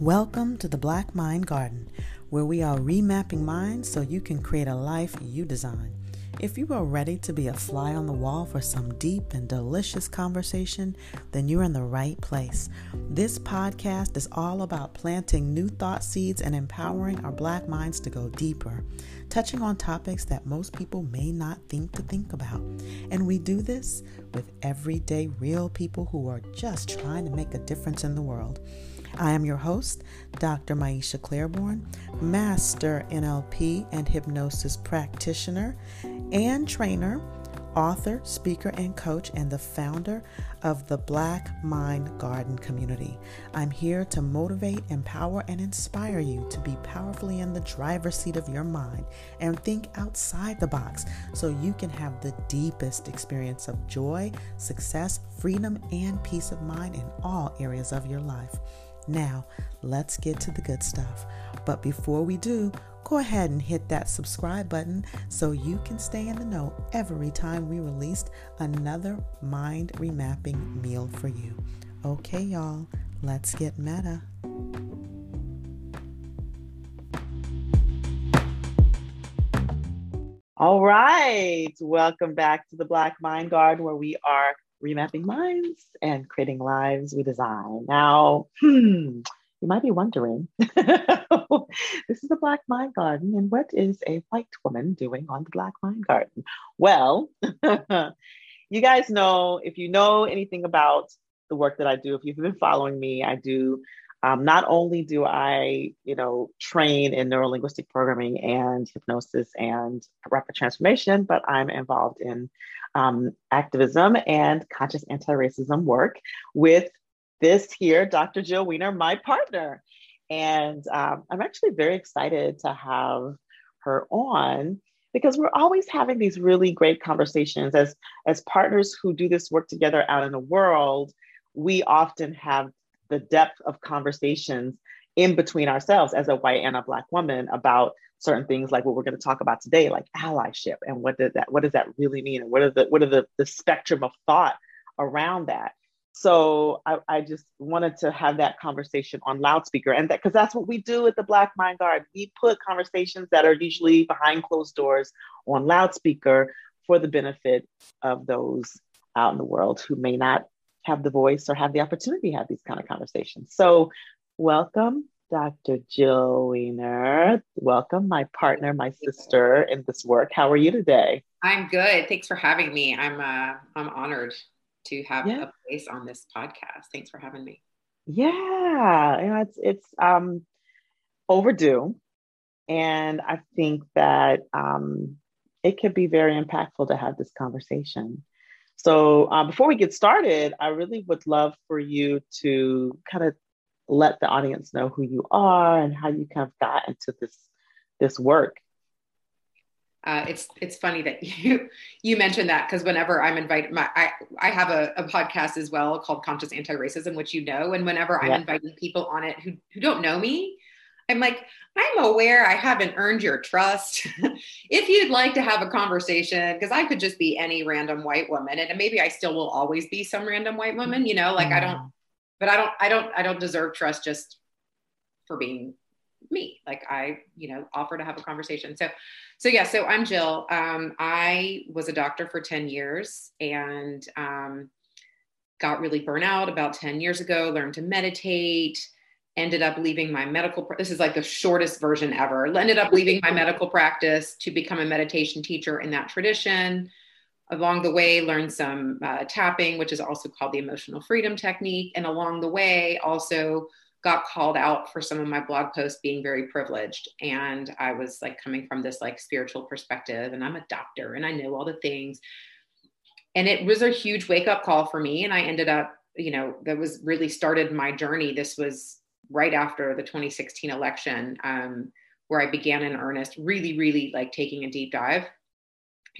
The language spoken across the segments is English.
Welcome to the Black Mind Garden, where we are remapping minds so you can create a life you design. If you are ready to be a fly on the wall for some deep and delicious conversation, then you're in the right place. This podcast is all about planting new thought seeds and empowering our black minds to go deeper, touching on topics that most people may not think to think about. And we do this with everyday real people who are just trying to make a difference in the world. I am your host, Dr. Maisha Claiborne, Master NLP and Hypnosis Practitioner and Trainer, author, speaker, and coach, and the founder of the Black Mind Garden community. I'm here to motivate, empower, and inspire you to be powerfully in the driver's seat of your mind and think outside the box so you can have the deepest experience of joy, success, freedom, and peace of mind in all areas of your life. Now, let's get to the good stuff. But before we do, go ahead and hit that subscribe button so you can stay in the know every time we released another mind remapping meal for you. Okay, y'all, let's get meta. All right, welcome back to the Black Mind Garden where we are remapping minds and creating lives we design. Now, hmm, you might be wondering this is the Black Mind Garden, and what is a white woman doing on the Black Mind Garden? Well, you guys know if you know anything about the work that I do, if you've been following me, I do. Um, not only do I, you know, train in neurolinguistic programming and hypnosis and rapid transformation, but I'm involved in um, activism and conscious anti-racism work with this here, Dr. Jill Wener, my partner. And um, I'm actually very excited to have her on because we're always having these really great conversations as, as partners who do this work together out in the world. We often have the depth of conversations in between ourselves as a white and a black woman about certain things like what we're going to talk about today, like allyship, and what does that what does that really mean, and what are the what are the, the spectrum of thought around that. So I, I just wanted to have that conversation on loudspeaker, and that because that's what we do at the Black Mind Guard. We put conversations that are usually behind closed doors on loudspeaker for the benefit of those out in the world who may not have the voice or have the opportunity to have these kind of conversations. So welcome Dr. Jill Wener. Welcome, my partner, my sister in this work. How are you today? I'm good. Thanks for having me. I'm uh, I'm honored to have yeah. a place on this podcast. Thanks for having me. Yeah, you know, it's it's um, overdue, and I think that um, it could be very impactful to have this conversation. So uh, before we get started, I really would love for you to kind of let the audience know who you are and how you kind of got into this this work. Uh, it's it's funny that you you mentioned that because whenever I'm invited, my I I have a, a podcast as well called Conscious Anti Racism, which you know, and whenever I'm yeah. inviting people on it who who don't know me, I'm like, I'm aware I haven't earned your trust. if you'd like to have a conversation, because I could just be any random white woman, and maybe I still will always be some random white woman, you know, like mm. I don't mm but I don't, I don't, I don't deserve trust just for being me. Like I, you know, offer to have a conversation. So, so yeah, so I'm Jill. Um, I was a doctor for 10 years and um, got really burnout about 10 years ago, learned to meditate, ended up leaving my medical, this is like the shortest version ever, ended up leaving my medical practice to become a meditation teacher in that tradition along the way learned some uh, tapping which is also called the emotional freedom technique. And along the way also got called out for some of my blog posts being very privileged. And i was like coming from this like spiritual perspective and i'm a doctor and i know all the things. And it was a huge wake up call for me and i ended up you know that was really started my journey. This was right after the 2016 election um, where i began in earnest really really like taking a deep dive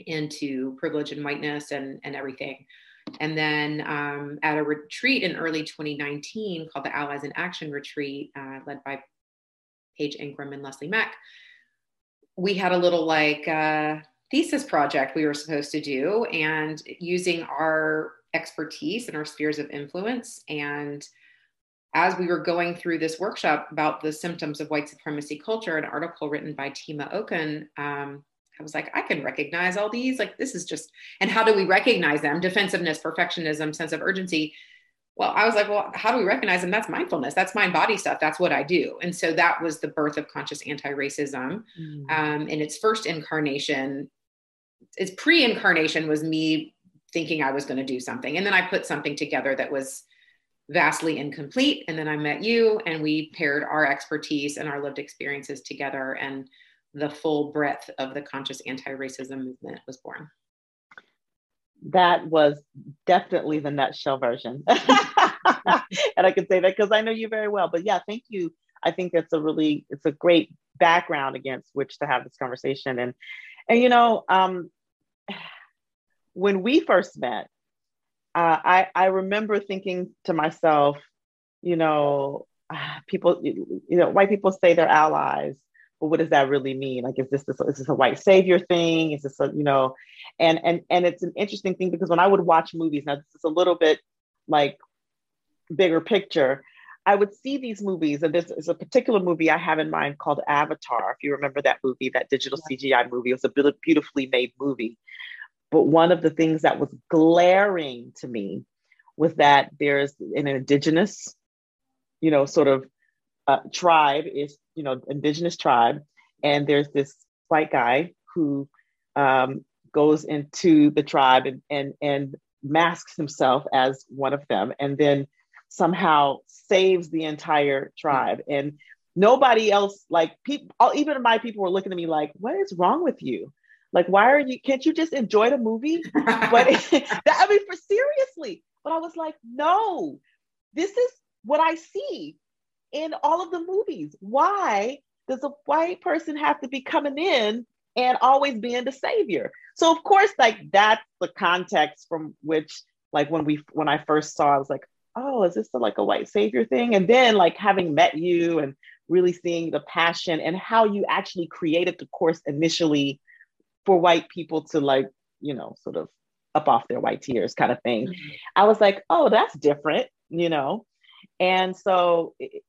into privilege and whiteness and, and everything. And then um, at a retreat in early 2019 called the Allies in Action Retreat, uh, led by Paige Ingram and Leslie Mac, we had a little like uh, thesis project we were supposed to do, and using our expertise and our spheres of influence and as we were going through this workshop about the symptoms of white supremacy culture, an article written by Tema Okun, um, I was like, I can recognize all these. Like, this is just, and how do we recognize them? Defensiveness, perfectionism, sense of urgency. Well, I was like, well, how do we recognize them? That's mindfulness. That's mind body stuff. That's what I do. And so that was the birth of conscious anti racism. Mm. Um, in its first incarnation, its pre incarnation was me thinking I was going to do something. And then I put something together that was vastly incomplete. And then I met you and we paired our expertise and our lived experiences together. And the full breadth of the conscious anti racism movement was born. That was definitely the nutshell version. and I can say that because I know you very well. But yeah, thank you. I think that's a really, it's a great background against which to have this conversation. And, and you know, um, when we first met, uh, I, I remember thinking to myself, you know, people, you know, white people say they're allies, but what does that really mean? Like, is this, this is this a white savior thing? Is this a, you know, and and and it's an interesting thing because when I would watch movies, now this is a little bit like bigger picture. I would see these movies, and there's, there's a particular movie I have in mind called Avatar. If you remember that movie, that digital CGI movie, it was a beautifully made movie. But one of the things that was glaring to me was that there's an indigenous, you know, sort of uh, tribe is, you know, indigenous tribe, and there's this white guy who um, goes into the tribe and, and and masks himself as one of them, and then somehow saves the entire tribe. And nobody else, like people, even my people were looking at me like, "What is wrong with you?" Like, why are you? Can't you just enjoy the movie? but that, I mean, for seriously. But I was like, no, this is what I see in all of the movies. Why does a white person have to be coming in and always being the savior? So of course, like that's the context from which, like when we when I first saw, I was like, oh, is this the, like a white savior thing? And then like having met you and really seeing the passion and how you actually created the course initially for white people to like, you know, sort of up off their white tears kind of thing. Mm-hmm. I was like, oh, that's different, you know? And so it,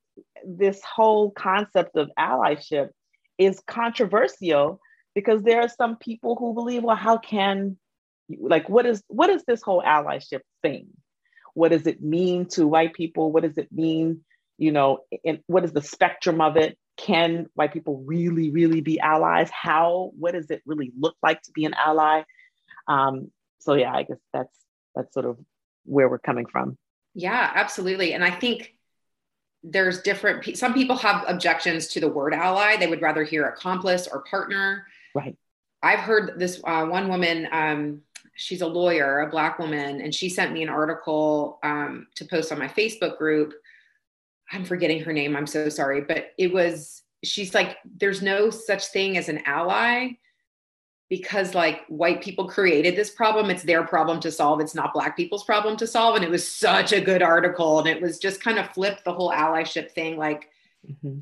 this whole concept of allyship is controversial because there are some people who believe, well, how can like what is what is this whole allyship thing? What does it mean to white people? What does it mean, you know, and what is the spectrum of it? can white people really, really be allies? How, what does it really look like to be an ally? Um, so yeah, I guess that's that's sort of where we're coming from. Yeah, absolutely. And I think there's different some people have objections to the word ally. They would rather hear accomplice or partner. Right. I've heard this uh, one woman, um, she's a lawyer, a black woman, and she sent me an article um, to post on my Facebook group I'm forgetting her name. I'm so sorry, but it was she's like there's no such thing as an ally because like white people created this problem it's their problem to solve it's not black people's problem to solve and it was such a good article and it was just kind of flipped the whole allyship thing like mm-hmm.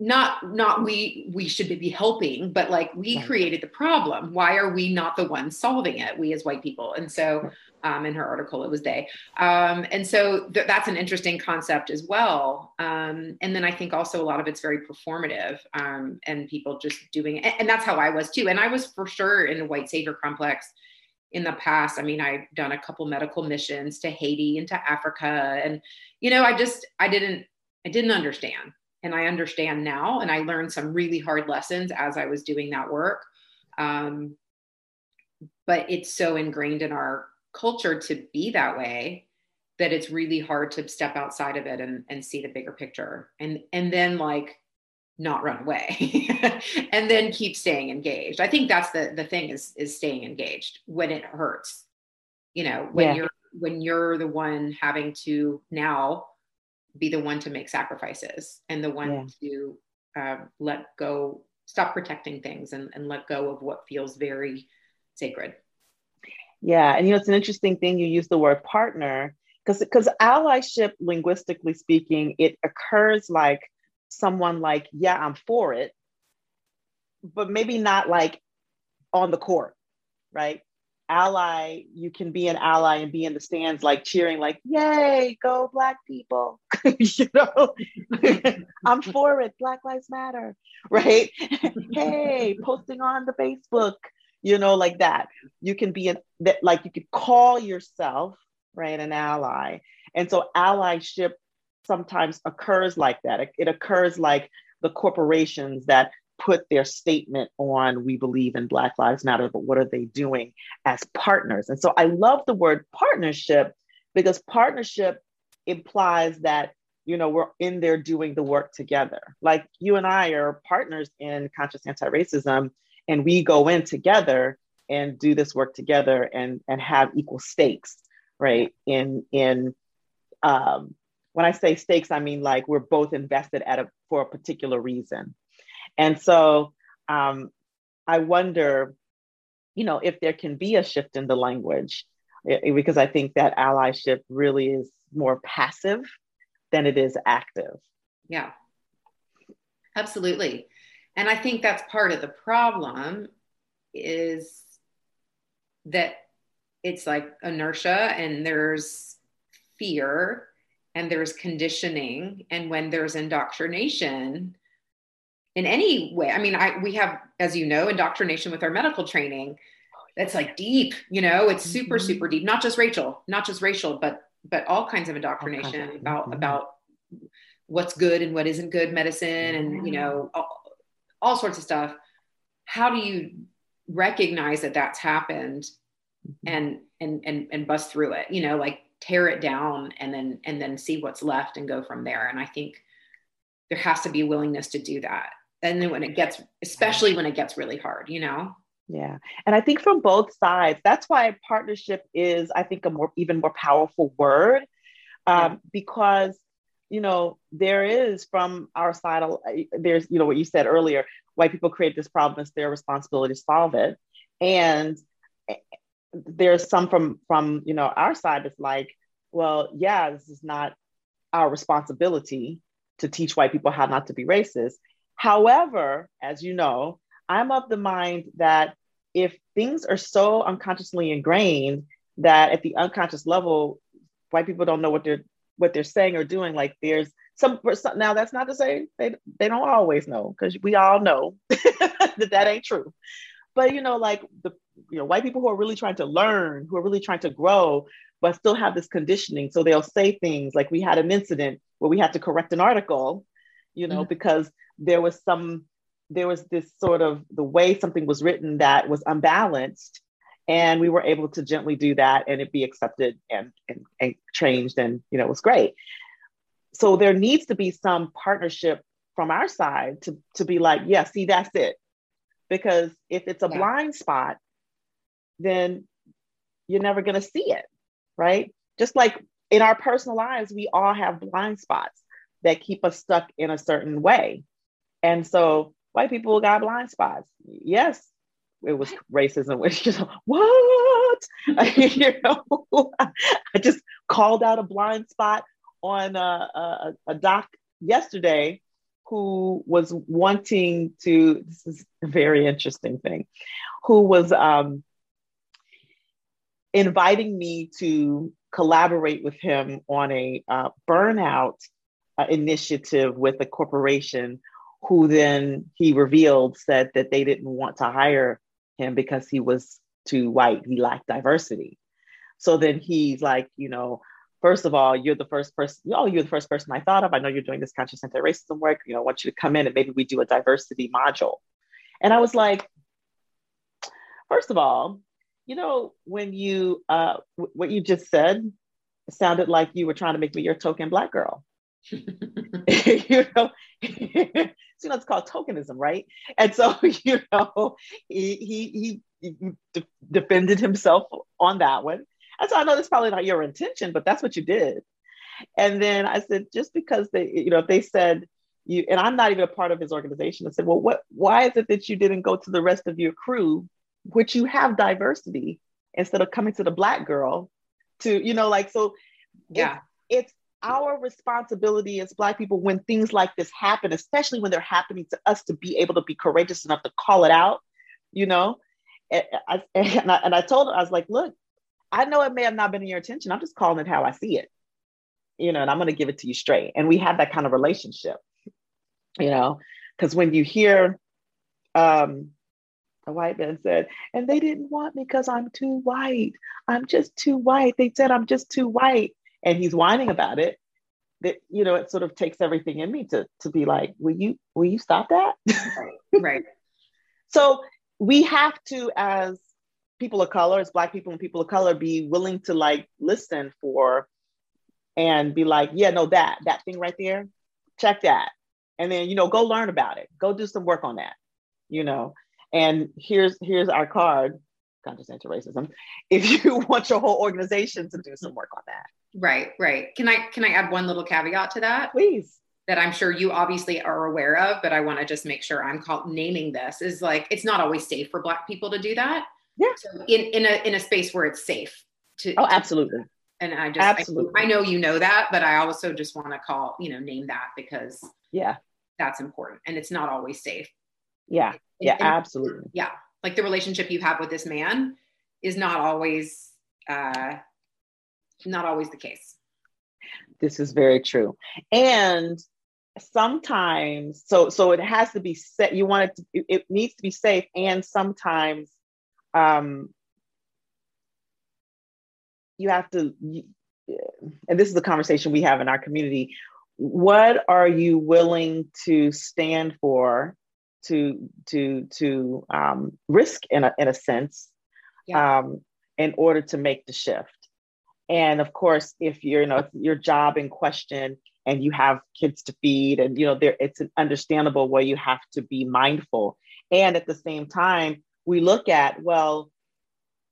not not we we should be helping but like we right. created the problem why are we not the ones solving it we as white people and so um, in her article it was they. Um, and so th- that's an interesting concept as well. Um, and then i think also a lot of it's very performative um, and people just doing it. And that's how i was too. And i was for sure in the white savior complex in the past. I mean i've done a couple medical missions to haiti and to africa. And you know i just i didn't i didn't understand. And i understand now. And i learned some really hard lessons as i was doing that work. Um, but it's so ingrained in our culture to be that way that it's really hard to step outside of it and, and see the bigger picture and and then like not run away and then keep staying engaged i think that's the the thing is is staying engaged when it hurts you know when yeah. you're when you're the one having to now be the one to make sacrifices and the one yeah. to uh, let go stop protecting things and, and let go of what feels very sacred yeah, and you know it's an interesting thing you use the word partner because because allyship, linguistically speaking, it occurs like someone like yeah I'm for it, but maybe not like on the court, right? ally, you can be an ally and be in the stands, like cheering, like, yay, go Black people. you know, I'm for it. Black Lives Matter, right? hey, posting on the Facebook, you know, like that. You can be an, that, like, you could call yourself, right, an ally. And so allyship sometimes occurs like that. It, it occurs like the corporations that put their statement on we believe in black lives matter but what are they doing as partners and so i love the word partnership because partnership implies that you know we're in there doing the work together like you and i are partners in conscious anti-racism and we go in together and do this work together and and have equal stakes right in in um, when i say stakes i mean like we're both invested at a for a particular reason and so um, I wonder, you know, if there can be a shift in the language, because I think that allyship really is more passive than it is active. Yeah, absolutely. And I think that's part of the problem is that it's like inertia and there's fear and there's conditioning. And when there's indoctrination, in any way. I mean, I we have, as you know, indoctrination with our medical training. That's like deep, you know, it's super, mm-hmm. super deep. Not just Rachel, not just racial, but but all kinds of indoctrination about mm-hmm. about what's good and what isn't good medicine and you know all, all sorts of stuff. How do you recognize that that's happened mm-hmm. and and and and bust through it? You know, like tear it down and then and then see what's left and go from there. And I think there has to be a willingness to do that and then when it gets especially when it gets really hard you know yeah and i think from both sides that's why partnership is i think a more even more powerful word um, yeah. because you know there is from our side there's you know what you said earlier white people create this problem it's their responsibility to solve it. And eh, there's some from from you know our side that's like well yeah this is not our responsibility to teach white people how not to be racist. However, as you know, I'm of the mind that if things are so unconsciously ingrained that at the unconscious level, white people don't know what they're what they're saying or doing. Like there's some now that's not to say they, they don't always know because we all know that that ain't true. But you know, like the you know white people who are really trying to learn, who are really trying to grow, but still have this conditioning. So they'll say things like we had an incident where we had to correct an article, you know, mm-hmm. because there was some there was this sort of the way something was written that was unbalanced and we were able to gently do that and it be accepted and, and, and changed and you know it was great so there needs to be some partnership from our side to, to be like yeah see that's it because if it's a yeah. blind spot then you're never going to see it right just like in our personal lives we all have blind spots that keep us stuck in a certain way and so white people got blind spots. Yes, it was racism, which just what? you know, I just called out a blind spot on a, a, a doc yesterday who was wanting to, this is a very interesting thing, who was um, inviting me to collaborate with him on a uh, burnout uh, initiative with a corporation who then he revealed said that they didn't want to hire him because he was too white. He lacked diversity. So then he's like, you know, first of all, you're the first person, oh, you're the first person I thought of. I know you're doing this conscious anti-racism work. You know, I want you to come in and maybe we do a diversity module. And I was like, first of all, you know, when you, uh, w- what you just said sounded like you were trying to make me your token black girl. you know, you know, it's called tokenism, right? And so, you know, he he, he de- defended himself on that one. And so I know that's probably not your intention, but that's what you did. And then I said, just because they, you know, if they said you, and I'm not even a part of his organization, I said, well, what, why is it that you didn't go to the rest of your crew, which you have diversity, instead of coming to the black girl to, you know, like, so yeah, it's, it's our responsibility as Black people when things like this happen, especially when they're happening to us, to be able to be courageous enough to call it out, you know, and I, and I, and I told her, I was like, look, I know it may have not been in your attention. I'm just calling it how I see it, you know, and I'm going to give it to you straight. And we had that kind of relationship, you know, because when you hear, um, a white man said, and they didn't want me because I'm too white. I'm just too white. They said I'm just too white. And he's whining about it. That you know, it sort of takes everything in me to to be like, will you will you stop that? Right. right. so we have to, as people of color, as black people and people of color, be willing to like listen for and be like, yeah, no, that, that thing right there, check that. And then, you know, go learn about it. Go do some work on that, you know. And here's here's our card, conscious anti-racism, if you want your whole organization to do some work on that. Right, right. Can I can I add one little caveat to that? Please that I'm sure you obviously are aware of, but I want to just make sure I'm call- naming this is like it's not always safe for Black people to do that. Yeah. So in in a in a space where it's safe to. Oh, absolutely. and I just absolutely. I, I know you know that, but I also just want to call you know name that because yeah, that's important, and it's not always safe. Yeah. Yeah. Absolutely. Yeah. Like the relationship you have with this man is not always uh, not always the case. This is very true, and sometimes so so it has to be set you want it to it needs to be safe and sometimes um you have to and this is a conversation we have in our community what are you willing to stand for to to to um, risk in a in a sense yeah. um, in order to make the shift. And of course if you're you know your job in question and you have kids to feed and you know there it's an understandable where you have to be mindful. And at the same time we look at well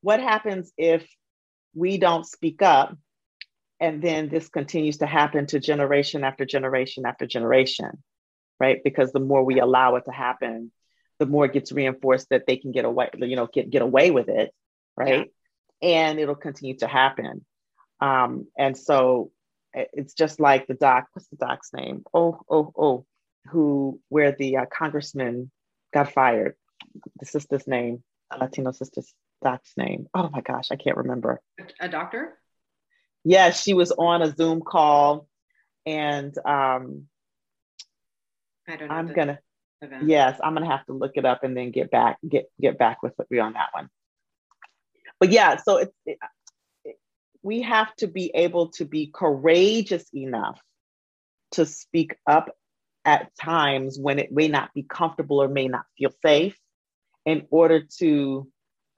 what happens if we don't speak up and then this continues to happen to generation after generation after generation right because the more we allow it to happen the more it gets reinforced that they can get away you know get, get away with it right yeah. and it'll continue to happen um, and so it's just like the doc, what's the doc's name? Oh, oh, oh, who, where the uh, congressman got fired. The sister's name, Latino sister's doc's name. Oh my gosh, I can't remember. A doctor? Yes, yeah, she was on a Zoom call and um, I don't know. I'm gonna, event. yes, I'm gonna have to look it up and then get back, get, get back with you on that one. But yeah, so it's, it, we have to be able to be courageous enough to speak up at times when it may not be comfortable or may not feel safe in order to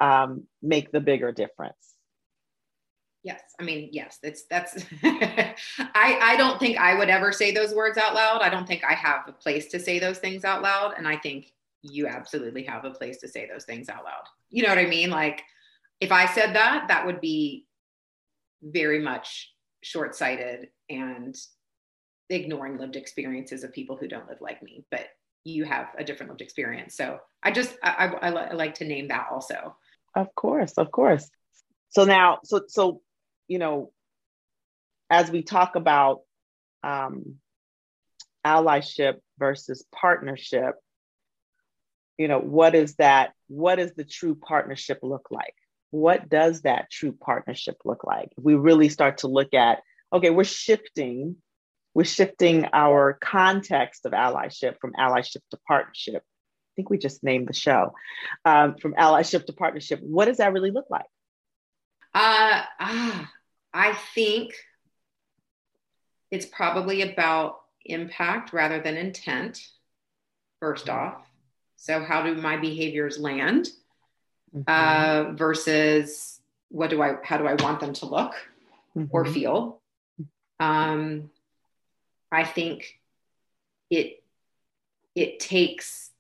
um, make the bigger difference yes i mean yes it's that's i i don't think i would ever say those words out loud i don't think i have a place to say those things out loud and i think you absolutely have a place to say those things out loud you know what i mean like if i said that that would be very much short sighted and ignoring lived experiences of people who don't live like me. But you have a different lived experience. So I just, I, I, I like to name that also. Of course, of course. So now, so, so, you know, as we talk about um, allyship versus partnership, you know, what is that? What does the true partnership look like? what does that true partnership look like? We really start to look at, okay, we're shifting, we're shifting our context of allyship from allyship to partnership. I think we just named the show um, from allyship to partnership. What does that really look like? Uh, ah, I think it's probably about impact rather than intent, first off. So, how do my behaviors land? mm-hmm. uh, versus what do I, how do I want them to look mm-hmm. or feel? Um, I think it, it takes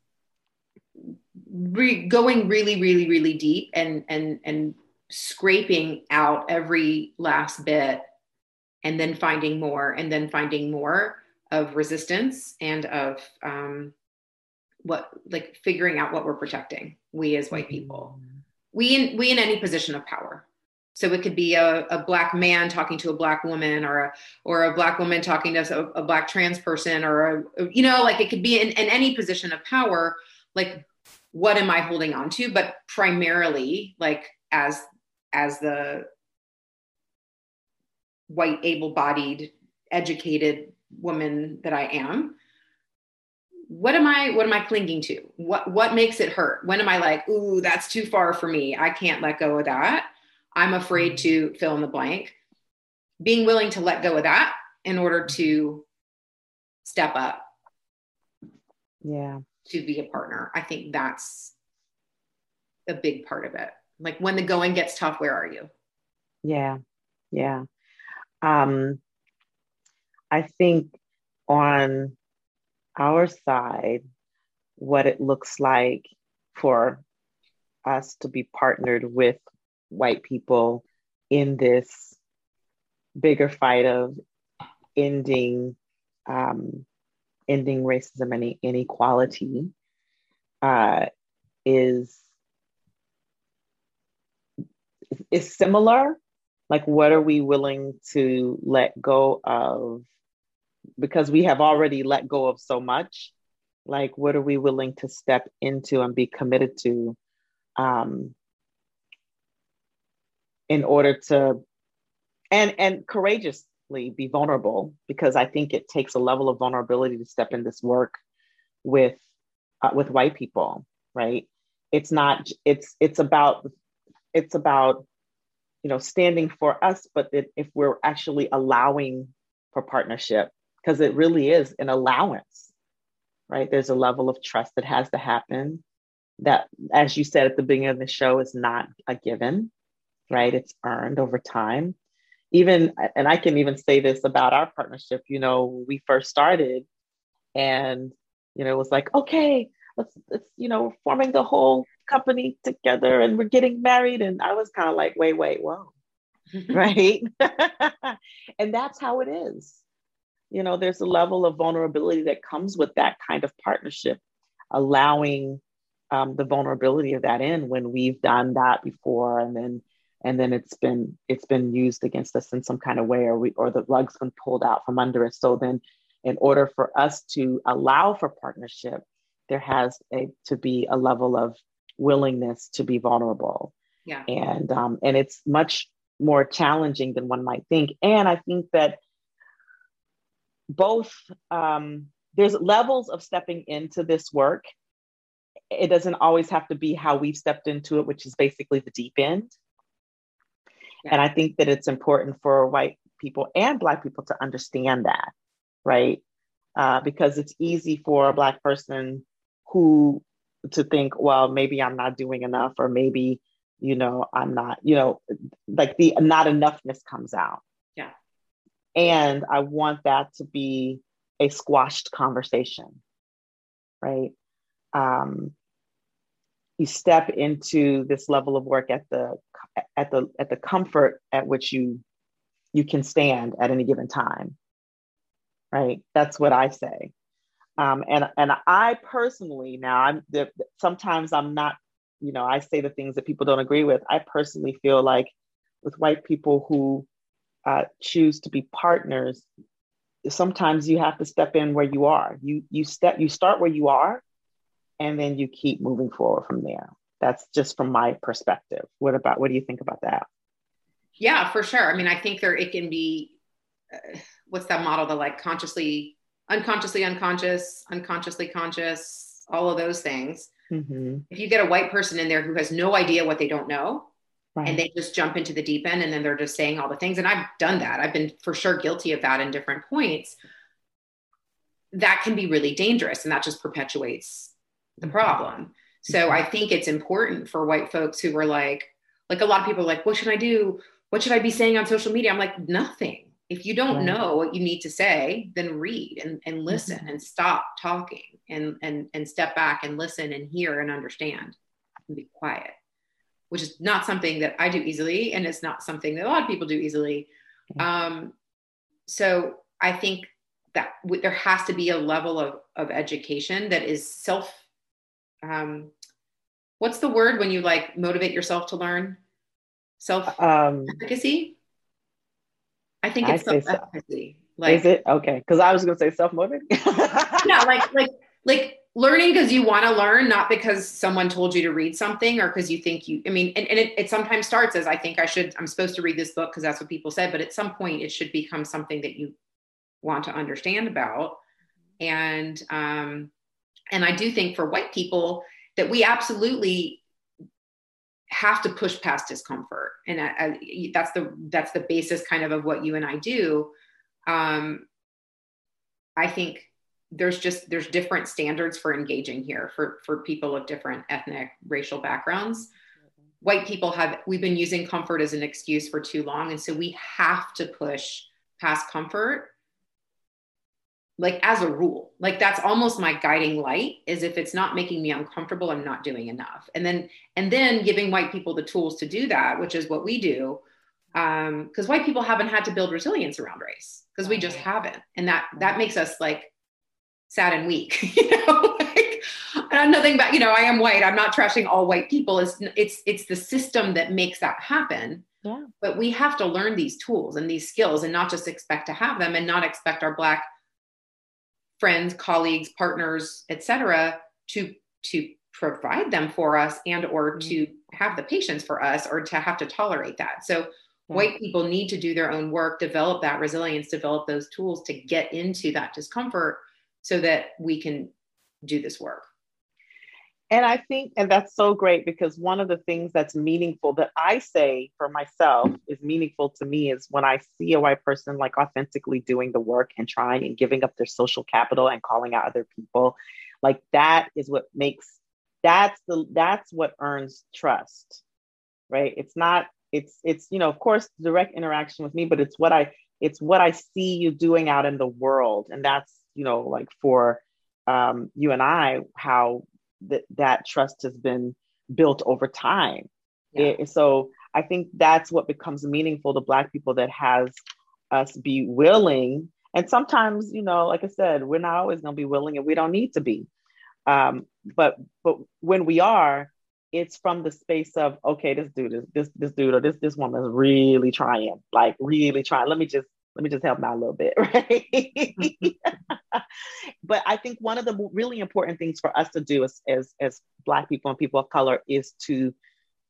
re- going really, really, really deep and, and, and scraping out every last bit and then finding more and then finding more of resistance and of um, what like figuring out what we're protecting we as white people. We in we in any position of power. So it could be a, a black man talking to a black woman or a or a black woman talking to a, a black trans person or a, you know like it could be in, in any position of power like what am I holding on to? But primarily, like as as the white, able-bodied, educated woman that I am, what am I what am I clinging to? What what makes it hurt? When am I like, ooh, that's too far for me. I can't let go of that. I'm afraid to fill in the blank. Being willing to let go of that in order to step up. Yeah. To be a partner. I think that's a big part of it. Like when the going gets tough, where are you? Yeah. Yeah. Um I think on our side, what it looks like for us to be partnered with white people in this bigger fight of ending um, ending racism and inequality uh, is is similar like what are we willing to let go of? Because we have already let go of so much like what are we willing to step into and be committed to um, in order to and and courageously be vulnerable? Because i think it takes a level of vulnerability to step in this work with uh, with white people right? It's not it's it's about it's about you know standing for us but if we're actually allowing for partnership because it really is an allowance, right? There's a level of trust that has to happen that, as you said at the beginning of the show, is not a given, right? It's earned over time. Even, and I can even say this about our partnership, you know, we first started and, you know, it was like, okay, let's, let's, you know, forming the whole company together and we're getting married. And I was kind of like, wait, wait, whoa. right. and that's how it is you know there's a level of vulnerability that comes with that kind of partnership allowing um, the vulnerability of that in when we've done that before and then and then it's been it's been used against us in some kind of way or we or the rug's been pulled out from under us so then in order for us to allow for partnership there has a, to be a level of willingness to be vulnerable. Yeah. And um, and it's much more challenging than one might think. And i think that both um, there's levels of stepping into this work. It doesn't always have to be how we've stepped into it which is basically the deep end. Yeah. and i think that it's important for white people and black people to understand that right? Uh, because it's easy for a black person who to think well maybe i'm not doing enough or maybe you know i'm not you know like the not enoughness comes out Yeah. and I want that to be a squashed conversation, right? Um, you step into this level of work at the at the at the comfort at which you you can stand at any given time, right? That's what I say. Um, and and I personally now I'm sometimes I'm not you know I say the things that people don't agree with. I personally feel like with white people who uh, choose to be partners, sometimes you have to step in where you are. You you step you start where you are, and then you keep moving forward from there. That's just from my perspective. What about what do you think about that? Yeah, for sure. I mean, I think there it can be. Uh, what's that model? The like consciously, unconsciously unconscious, unconsciously conscious, all of those things. Mm-hmm. If you get a white person in there who has no idea what they don't know, Right. and they just jump into the deep end and then they're just saying all the things and i've done that i've been for sure guilty of that in different points that can be really dangerous and that just perpetuates the mm-hmm. problem so i think it's important for white folks who were like like a lot of people are like what should i do what should i be saying on social media i'm like nothing if you don't right. know what you need to say then read and, and listen mm-hmm. and stop talking and, and and step back and listen and hear and understand and be quiet which is not something that I do easily, and it's not something that a lot of people do easily. Um, so I think that w- there has to be a level of, of education that is self. Um, what's the word when you like motivate yourself to learn? Self um, efficacy. I think it's self efficacy. Like, is it okay? Because I was going to say self motivated. yeah, like like like learning because you want to learn, not because someone told you to read something or because you think you, I mean, and, and it, it sometimes starts as I think I should, I'm supposed to read this book because that's what people said, but at some point it should become something that you want to understand about. And, um, and I do think for white people that we absolutely have to push past discomfort. And I, I, that's the, that's the basis kind of of what you and I do. Um, I think there's just there's different standards for engaging here for for people of different ethnic racial backgrounds white people have we've been using comfort as an excuse for too long and so we have to push past comfort like as a rule like that's almost my guiding light is if it's not making me uncomfortable i'm not doing enough. And then and then giving white people the tools to do that which is what we do because um, white people haven't had to build resilience around race because we just haven't. And that that makes us like sad and weak you know like, and nothing but you know i am white. I'm not trashing all white people. It's it's it's the system that makes that happen. Yeah. But we have to learn these tools and these skills and not just expect to have them and not expect our black friends colleagues partners etc to to provide them for us and or mm-hmm. to have the patience for us or to have to tolerate that so yeah. white people need to do their own work develop that resilience develop those tools to get into that discomfort so that we can do this work. And I think, and that's so great because one of the things that's meaningful that I say for myself is meaningful to me is when I see a white person like authentically doing the work and trying and giving up their social capital and calling out other people. Like that is what makes that's the that's what earns trust. Right. It's not, it's it's, you know, of course, direct interaction with me, but it's what I it's what I see you doing out in the world. And that's you know, like for um, you and I, how that that trust has been built over time. Yeah. It, so I think that's what becomes meaningful to Black people that has us be willing. And sometimes, you know, like I said, we're not always going to be willing, and we don't need to be. Um, but but when we are, it's from the space of okay, this dude is this this dude or this this woman is really trying, like really trying. Let me just let me just help out a little bit, right? but I think one of the really important things for us to do as, as, as Black people and people of color is to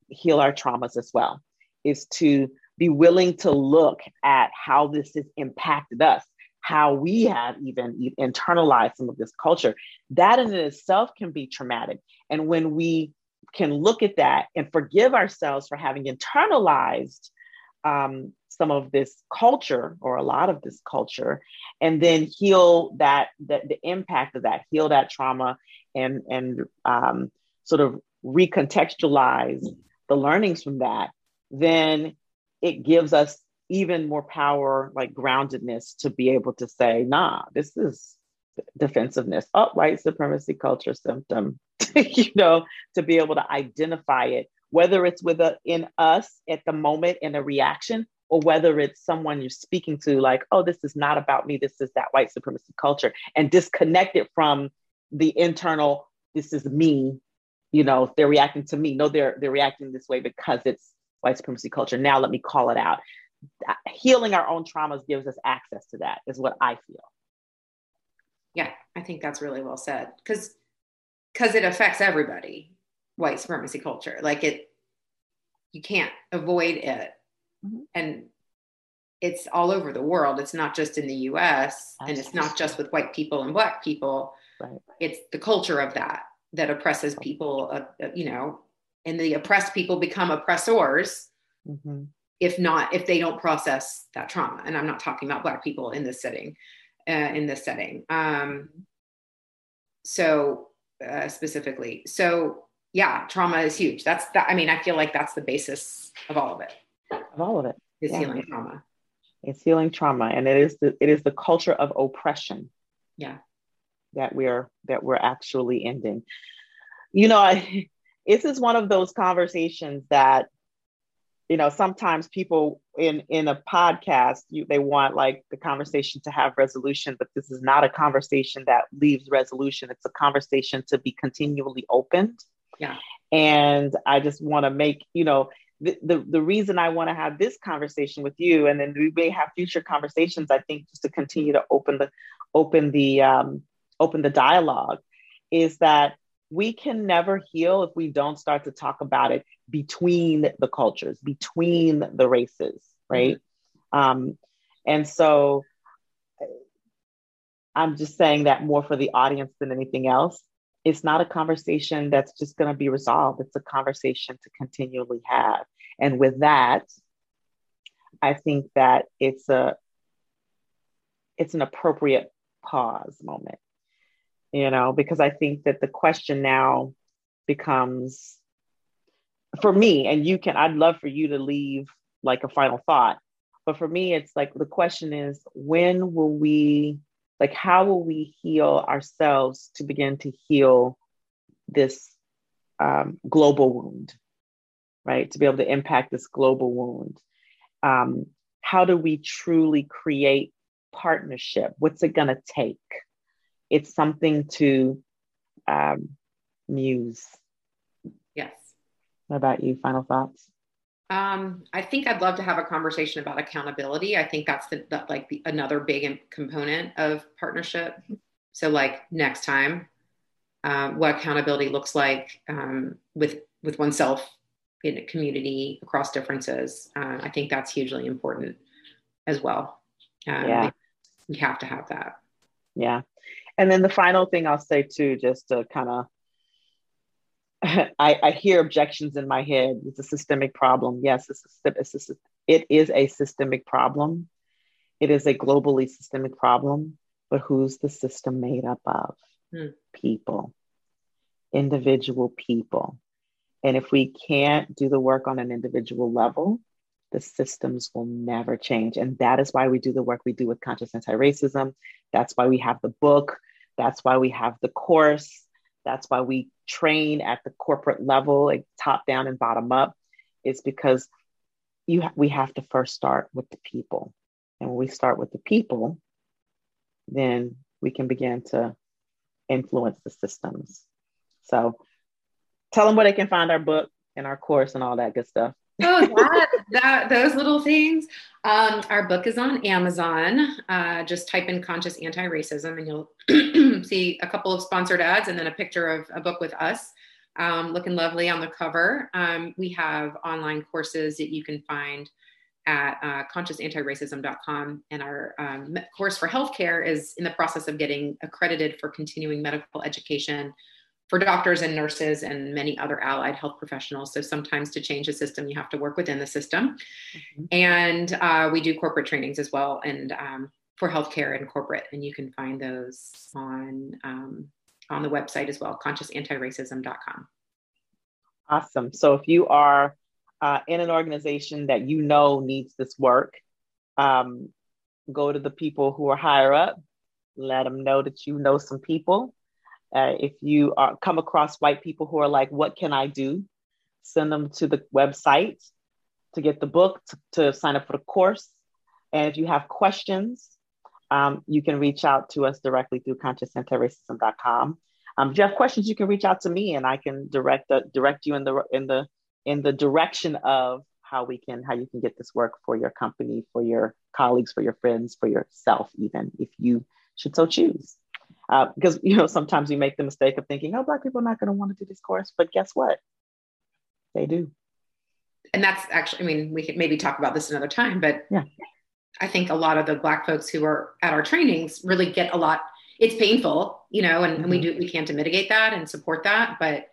heal our traumas as well, is to be willing to look at how this has impacted us, how we have even internalized some of this culture. That in itself can be traumatic. And when we can look at that and forgive ourselves for having internalized um, some of this culture or a lot of this culture and then heal that, that the impact of that heal that trauma and and um, sort of recontextualize the learnings from that then it gives us even more power like groundedness to be able to say nah this is defensiveness. Oh white supremacy culture symptom. You know to be able to identify it whether it's within us at the moment in a reaction or whether it's someone you're speaking to, like, oh, this is not about me, this is that white supremacy culture, and disconnect it from the internal, this is me, you know, they're reacting to me. No, they're they're reacting this way because it's white supremacy culture. Now let me call it out. Uh, healing our own traumas gives us access to that, is what I feel. Yeah, I think that's really well said. Because because it affects everybody, white supremacy culture. Like it, you can't avoid it Mm-hmm. And it's all over the world. It's not just in the US and it's not just with white people and black people. Right. It's the culture of that that oppresses people, uh, uh, you know, and the oppressed people become oppressors mm-hmm. if not, if they don't process that trauma. And I'm not talking about black people in this setting, uh, in this setting. Um, so uh, specifically, so yeah, trauma is huge. That's that. I mean, I feel like that's the basis of all of it of all of it. It's yeah. healing trauma. It's healing trauma, and it is the it is the culture of oppression. Yeah, that we're that we're actually ending. You know, I, this is one of those conversations that you know sometimes people in in a podcast you they want like the conversation to have resolution but this is not a conversation that leaves resolution it's a conversation to be continually opened yeah and i just want to make you know the, the, the reason I want to have this conversation with you, and then we may have future conversations, I think just to continue to open the open the um, open the dialogue is that we can never heal if we don't start to talk about it between the cultures, between the races, right? Mm-hmm. Um, and so I'm just saying that more for the audience than anything else. It's not a conversation that's just going to be resolved. It's a conversation to continually have. And with that, I think that it's a it's an appropriate pause moment. You know, because I think that the question now becomes for me, and you can, I'd love for you to leave like a final thought. But for me, it's like the question is when will we like how will we heal ourselves to begin to heal this um, global wound right? To be able to impact this global wound. Um, how do we truly create partnership? What's it going to take? It's something to um, muse. Yes. What about you? Final thoughts um, I think I'd love to have a conversation about accountability. I think that's the, the like the, another big component of partnership. So, like next time, um, what accountability looks like um, with with oneself in a community across differences. Uh, I think that's hugely important as well. Um, yeah, we have to have that. Yeah, and then the final thing I'll say too, just to kind of I, I, hear objections in my head. It's a systemic problem. Yes, it's a, it's a, it is a systemic problem. It is a globally systemic problem. But who's the system made up of? Hmm. People, individual people. And if we can't do the work on an individual level, the systems will never change. And that is why we do the work we do with conscious anti racism. That's why we have the book. That's why we have the course. That's why we train at the corporate level, like top down and bottom up. is because you we have to first start with the people. And when we start with the people, then we can begin to influence the systems. So tell them where they can find our book and our course and all that good stuff oh, that, that, those little things. Um, our book is on Amazon. Uh, just type in conscious anti-racism and you'll see a couple of sponsored ads and then a picture of a book with us um, looking lovely on the cover. Um, we have online courses that you can find at uh, consciousanti-racism.com and our um, course for healthcare is in the process of getting accredited for continuing medical education for doctors and nurses and many other allied health professionals. So sometimes to change a system, you have to work within the system. Mm-hmm. And uh, we do corporate trainings as well, and um, for healthcare and corporate, and you can find those on um, on the website as well, consciousanti-racism.com. Awesome. So if you are uh, in an organization that you know needs this work, um, go to the people who are higher up, let them know that you know some people uh, if you are, come across white people who are like, what can I do? Send them to the website to get the book, to, to sign up for the course. And if you have questions, um, you can reach out to us directly through consciousanti-racism.com. Um, if you have questions, you can reach out to me and I can direct the, direct you in the in the in the direction of how we can how you can get this work for your company, for your colleagues, for your friends, for yourself, even if you should so choose. Uh, because you know sometimes we make the mistake of thinking, oh, black people are not going to want to do this course, but guess what? They do. And that's actually, I mean, we could maybe talk about this another time, but yeah, I think a lot of the black folks who are at our trainings really get a lot. It's painful, you know, and, mm-hmm. and we do we can to mitigate that and support that, but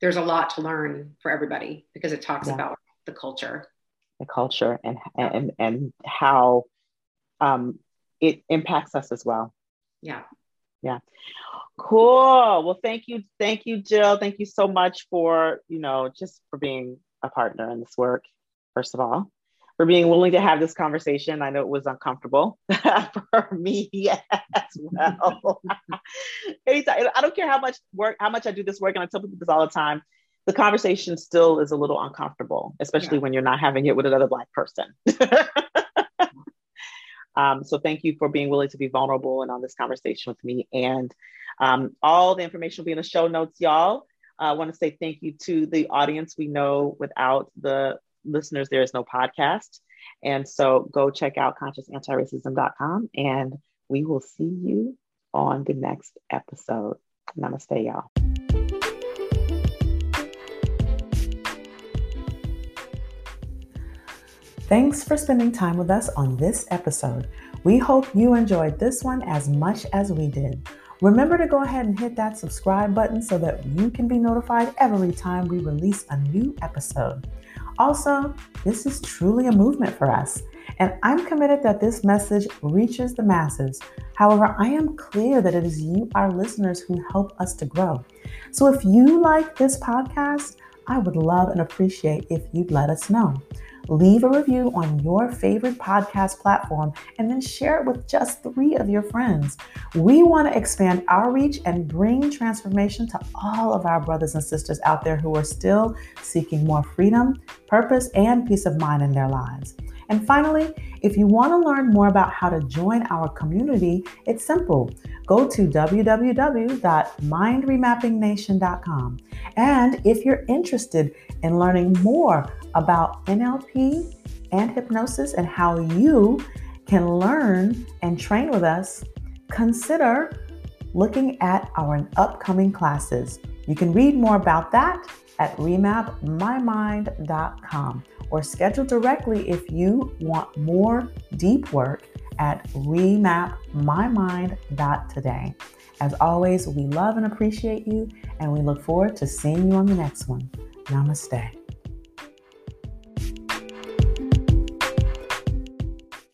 there's a lot to learn for everybody because it talks yeah. about the culture, the culture, and and and how um, it impacts us as well. Yeah. Yeah. Cool. Well, thank you. Thank you, Jill. Thank you so much for, you know, just for being a partner in this work, first of all, for being willing to have this conversation. I know it was uncomfortable for me as well. Anytime, I don't care how much work, how much I do this work, and I tell people this all the time. The conversation still is a little uncomfortable, especially yeah. when you're not having it with another Black person. Um, so thank you for being willing to be vulnerable and on this conversation with me. And um, all the information will be in the show notes, y'all. I want to say thank you to the audience. We know without the listeners, there is no podcast. And so go check out consciousanti-racism.com and we will see you on the next episode. Namaste, y'all. Thanks for spending time with us on this episode. We hope you enjoyed this one as much as we did. Remember to go ahead and hit that subscribe button so that you can be notified every time we release a new episode. Also, this is truly a movement for us, and I'm committed that this message reaches the masses. However, I am clear that it is you, our listeners, who help us to grow. So if you like this podcast, I would love and appreciate if you'd let us know leave a review on your favorite podcast platform, and then share it with just three of your friends. We want to expand our reach and bring transformation to all of our brothers and sisters out there who are still seeking more freedom, purpose, and peace of mind in their lives. And finally, if you want to learn more about how to join our community, it's simple. Go to www.mindremappingnation.com. And if you're interested in learning more about NLP and hypnosis and how you can learn and train with us, consider looking at our upcoming classes. You can read more about that at remapmymind.com or schedule directly if you want more deep work at remapmymind.today. As always, we love and appreciate you, and we look forward to seeing you on the next one. Namaste.